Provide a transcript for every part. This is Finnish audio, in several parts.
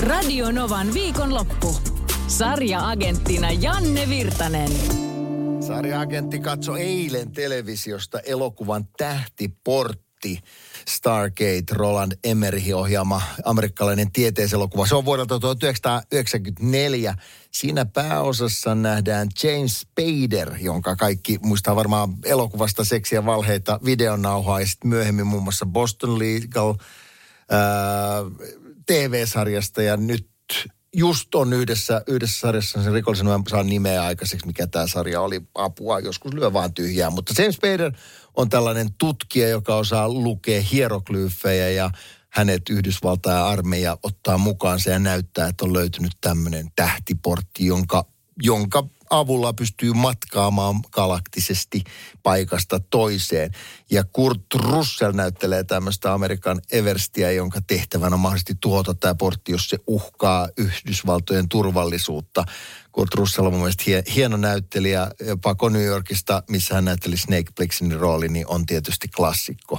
Radio Novan viikonloppu. Sarja-agenttina Janne Virtanen. Sarja-agentti katsoi eilen televisiosta elokuvan Tähtiportti. Stargate, Roland Emmerich ohjaama amerikkalainen tieteiselokuva. Se on vuodelta 1994. Siinä pääosassa nähdään James Spader, jonka kaikki muistaa varmaan elokuvasta seksiä valheita videonauhaa ja sitten myöhemmin muun muassa Boston Legal ää, TV-sarjasta ja nyt just on yhdessä, yhdessä sarjassa sen rikollisen mä saan nimeä aikaiseksi, mikä tämä sarja oli apua. Joskus lyö vaan tyhjää. Mutta James Spader on tällainen tutkija, joka osaa lukea hieroglyyfejä ja hänet Yhdysvaltain armeija ottaa mukaansa ja näyttää, että on löytynyt tämmöinen tähtiportti, jonka, jonka avulla pystyy matkaamaan galaktisesti paikasta toiseen. Ja Kurt Russell näyttelee tämmöistä Amerikan Everstia, jonka tehtävänä on mahdollisesti tuhota tämä portti, jos se uhkaa Yhdysvaltojen turvallisuutta. Kurt Russell on mun mielestä hieno näyttelijä. Pako New Yorkista, missä hän näytteli Snake Plixin rooli, niin on tietysti klassikko.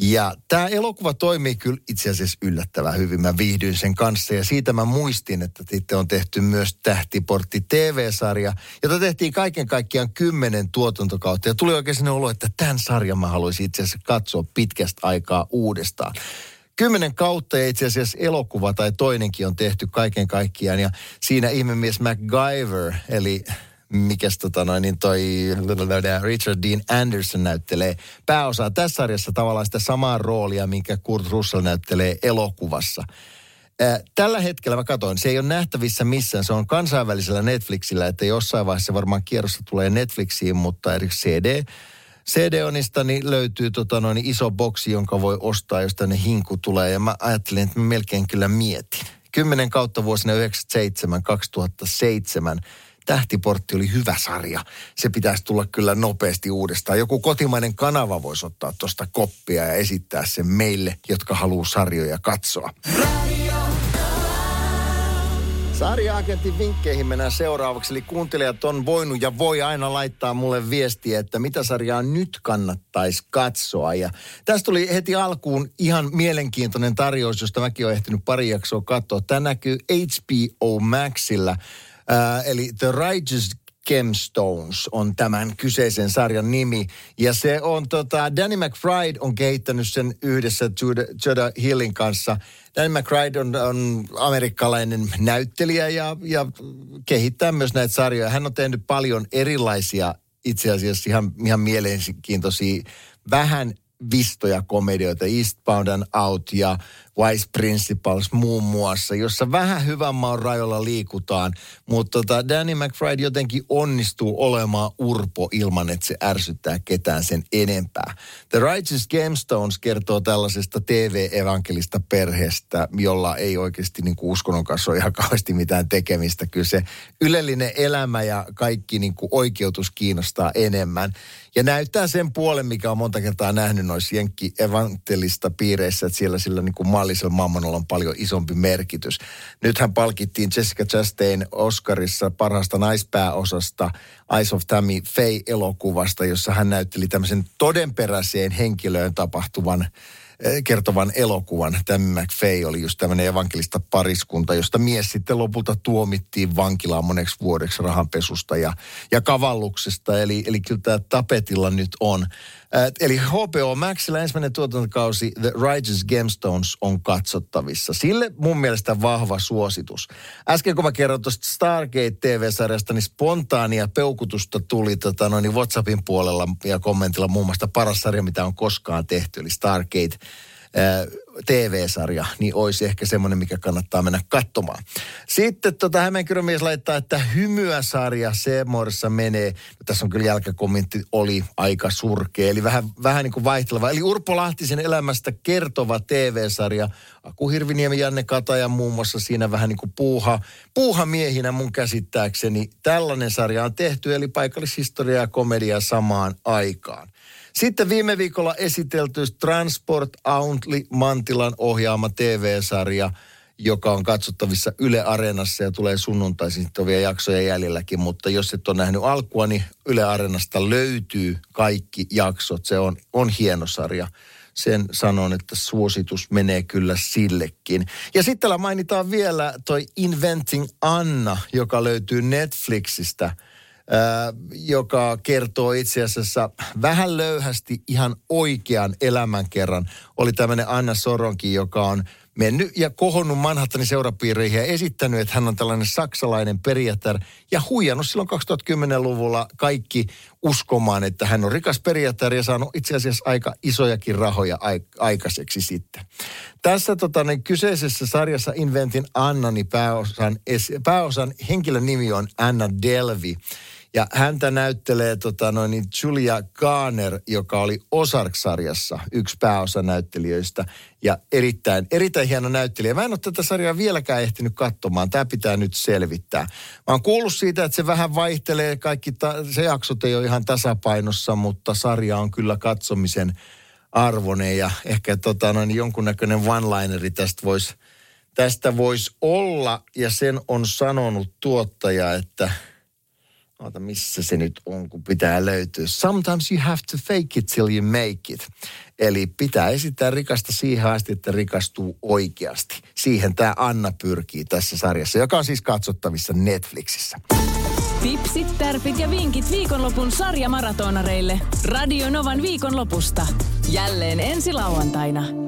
Ja tämä elokuva toimii kyllä itse asiassa yllättävän hyvin. Mä viihdyin sen kanssa ja siitä mä muistin, että sitten on tehty myös Tähtiportti TV-sarja, jota tehtiin kaiken kaikkiaan kymmenen tuotantokautta. Ja tuli oikein sinne olo, että tämän sarjan mä haluaisin itse asiassa katsoa pitkästä aikaa uudestaan. Kymmenen kautta ja itse asiassa elokuva tai toinenkin on tehty kaiken kaikkiaan. Ja siinä ihmemies MacGyver, eli mikäs tota noin, niin toi Richard Dean Anderson näyttelee pääosaa tässä sarjassa tavallaan sitä samaa roolia, minkä Kurt Russell näyttelee elokuvassa. Tällä hetkellä mä katsoin, se ei ole nähtävissä missään. Se on kansainvälisellä Netflixillä, että jossain vaiheessa varmaan kierrossa tulee Netflixiin, mutta eri CD, CD-onista niin löytyy tota noin iso boksi, jonka voi ostaa, jos tänne hinku tulee. Ja mä ajattelin, että mä melkein kyllä mietin. Kymmenen kautta vuosina 97-2007 Tähtiportti oli hyvä sarja. Se pitäisi tulla kyllä nopeasti uudestaan. Joku kotimainen kanava voisi ottaa tuosta koppia ja esittää sen meille, jotka haluaa sarjoja katsoa. Sarja-agentin vinkkeihin mennään seuraavaksi. Eli kuuntelijat on voinut ja voi aina laittaa mulle viestiä, että mitä sarjaa nyt kannattaisi katsoa. Ja tästä tuli heti alkuun ihan mielenkiintoinen tarjous, josta mäkin olen ehtinyt pari jaksoa katsoa. Tämä näkyy HBO Maxilla. Äh, eli The Righteous Gemstones on tämän kyseisen sarjan nimi. Ja se on tota, Danny McBride on kehittänyt sen yhdessä Judah Hillin kanssa. Danny McBride on, on amerikkalainen näyttelijä ja, ja kehittää myös näitä sarjoja. Hän on tehnyt paljon erilaisia, itse asiassa ihan, ihan mielenkiintoisia, vähän vistoja komedioita, Eastbound and Out ja Wise Principles muun muassa, jossa vähän hyvän maan rajoilla liikutaan, mutta tota Danny McBride jotenkin onnistuu olemaan urpo ilman, että se ärsyttää ketään sen enempää. The Righteous Gamestones kertoo tällaisesta TV-evankelista perheestä, jolla ei oikeasti niin kuin uskonnon kanssa ole ihan kauheasti mitään tekemistä. Kyllä se ylellinen elämä ja kaikki niin kuin oikeutus kiinnostaa enemmän. Ja näyttää sen puolen, mikä on monta kertaa nähnyt noissa jenkki evankelista piireissä, että siellä sillä niin kuin maallisella mammanolla on paljon isompi merkitys. Nythän palkittiin Jessica Chastain Oscarissa parhaasta naispääosasta Eyes of Tammy Faye-elokuvasta, jossa hän näytteli tämmöisen todenperäiseen henkilöön tapahtuvan Eh, kertovan elokuvan. Tämä McFay oli just tämmöinen evankelista pariskunta, josta mies sitten lopulta tuomittiin vankilaan moneksi vuodeksi rahanpesusta ja, ja kavalluksesta. Eli, eli kyllä tämä tapetilla nyt on. Äh, eli HBO Maxilla ensimmäinen tuotantokausi The Righteous Gemstones on katsottavissa. Sille mun mielestä vahva suositus. Äsken kun mä kerron tuosta Stargate TV-sarjasta, niin spontaania peukutusta tuli tota, noin, niin WhatsAppin puolella ja kommentilla muun muassa paras sarja, mitä on koskaan tehty, eli Stargate TV-sarja, niin olisi ehkä semmoinen, mikä kannattaa mennä katsomaan. Sitten tota, Hämeenkyrömies laittaa, että Hymyä-sarja Seemorissa menee. No, tässä on kyllä jälkäkommentti, oli aika surkea, eli vähän, vähän niin kuin vaihteleva. Eli Urpo Lahtisen elämästä kertova TV-sarja. Aku Hirviniemi, Janne Kataja muun muassa siinä vähän niin kuin puuha, puuha miehinä mun käsittääkseni. Tällainen sarja on tehty, eli paikallishistoria ja komedia samaan aikaan. Sitten viime viikolla esitelty Transport Auntli Mantilan ohjaama TV-sarja, joka on katsottavissa Yle Areenassa ja tulee sunnuntaisin sitten vielä jaksoja jäljelläkin. Mutta jos et ole nähnyt alkua, niin Yle Areenasta löytyy kaikki jaksot. Se on, on hieno sarja sen sanon, että suositus menee kyllä sillekin. Ja sitten täällä mainitaan vielä toi Inventing Anna, joka löytyy Netflixistä – joka kertoo itse asiassa vähän löyhästi ihan oikean elämänkerran. Oli tämmöinen Anna Soronki, joka on mennyt ja kohonnut Manhattanin seurapiireihin ja esittänyt, että hän on tällainen saksalainen perijätär ja huijannut silloin 2010-luvulla kaikki uskomaan, että hän on rikas perijätär ja saanut itse asiassa aika isojakin rahoja aikaiseksi sitten. Tässä tota, niin kyseisessä sarjassa Inventin Anna, niin pääosan, pääosan henkilön nimi on Anna Delvi. Ja häntä näyttelee tota noin, niin Julia Garner, joka oli Ozark-sarjassa yksi pääosanäyttelijöistä. Ja erittäin, erittäin hieno näyttelijä. Mä en ole tätä sarjaa vieläkään ehtinyt katsomaan. Tämä pitää nyt selvittää. Mä oon kuullut siitä, että se vähän vaihtelee. Kaikki ta- se jaksot ei ole ihan tasapainossa, mutta sarja on kyllä katsomisen arvoinen. Ja ehkä tota noin, jonkunnäköinen one-lineri tästä voisi tästä vois olla. Ja sen on sanonut tuottaja, että – Oota, missä se nyt on, kun pitää löytyä. Sometimes you have to fake it till you make it. Eli pitää esittää rikasta siihen asti, että rikastuu oikeasti. Siihen tämä Anna pyrkii tässä sarjassa, joka on siis katsottavissa Netflixissä. Tipsit, tärpit ja vinkit viikonlopun sarjamaratonareille. Radio Novan viikonlopusta. Jälleen ensi lauantaina.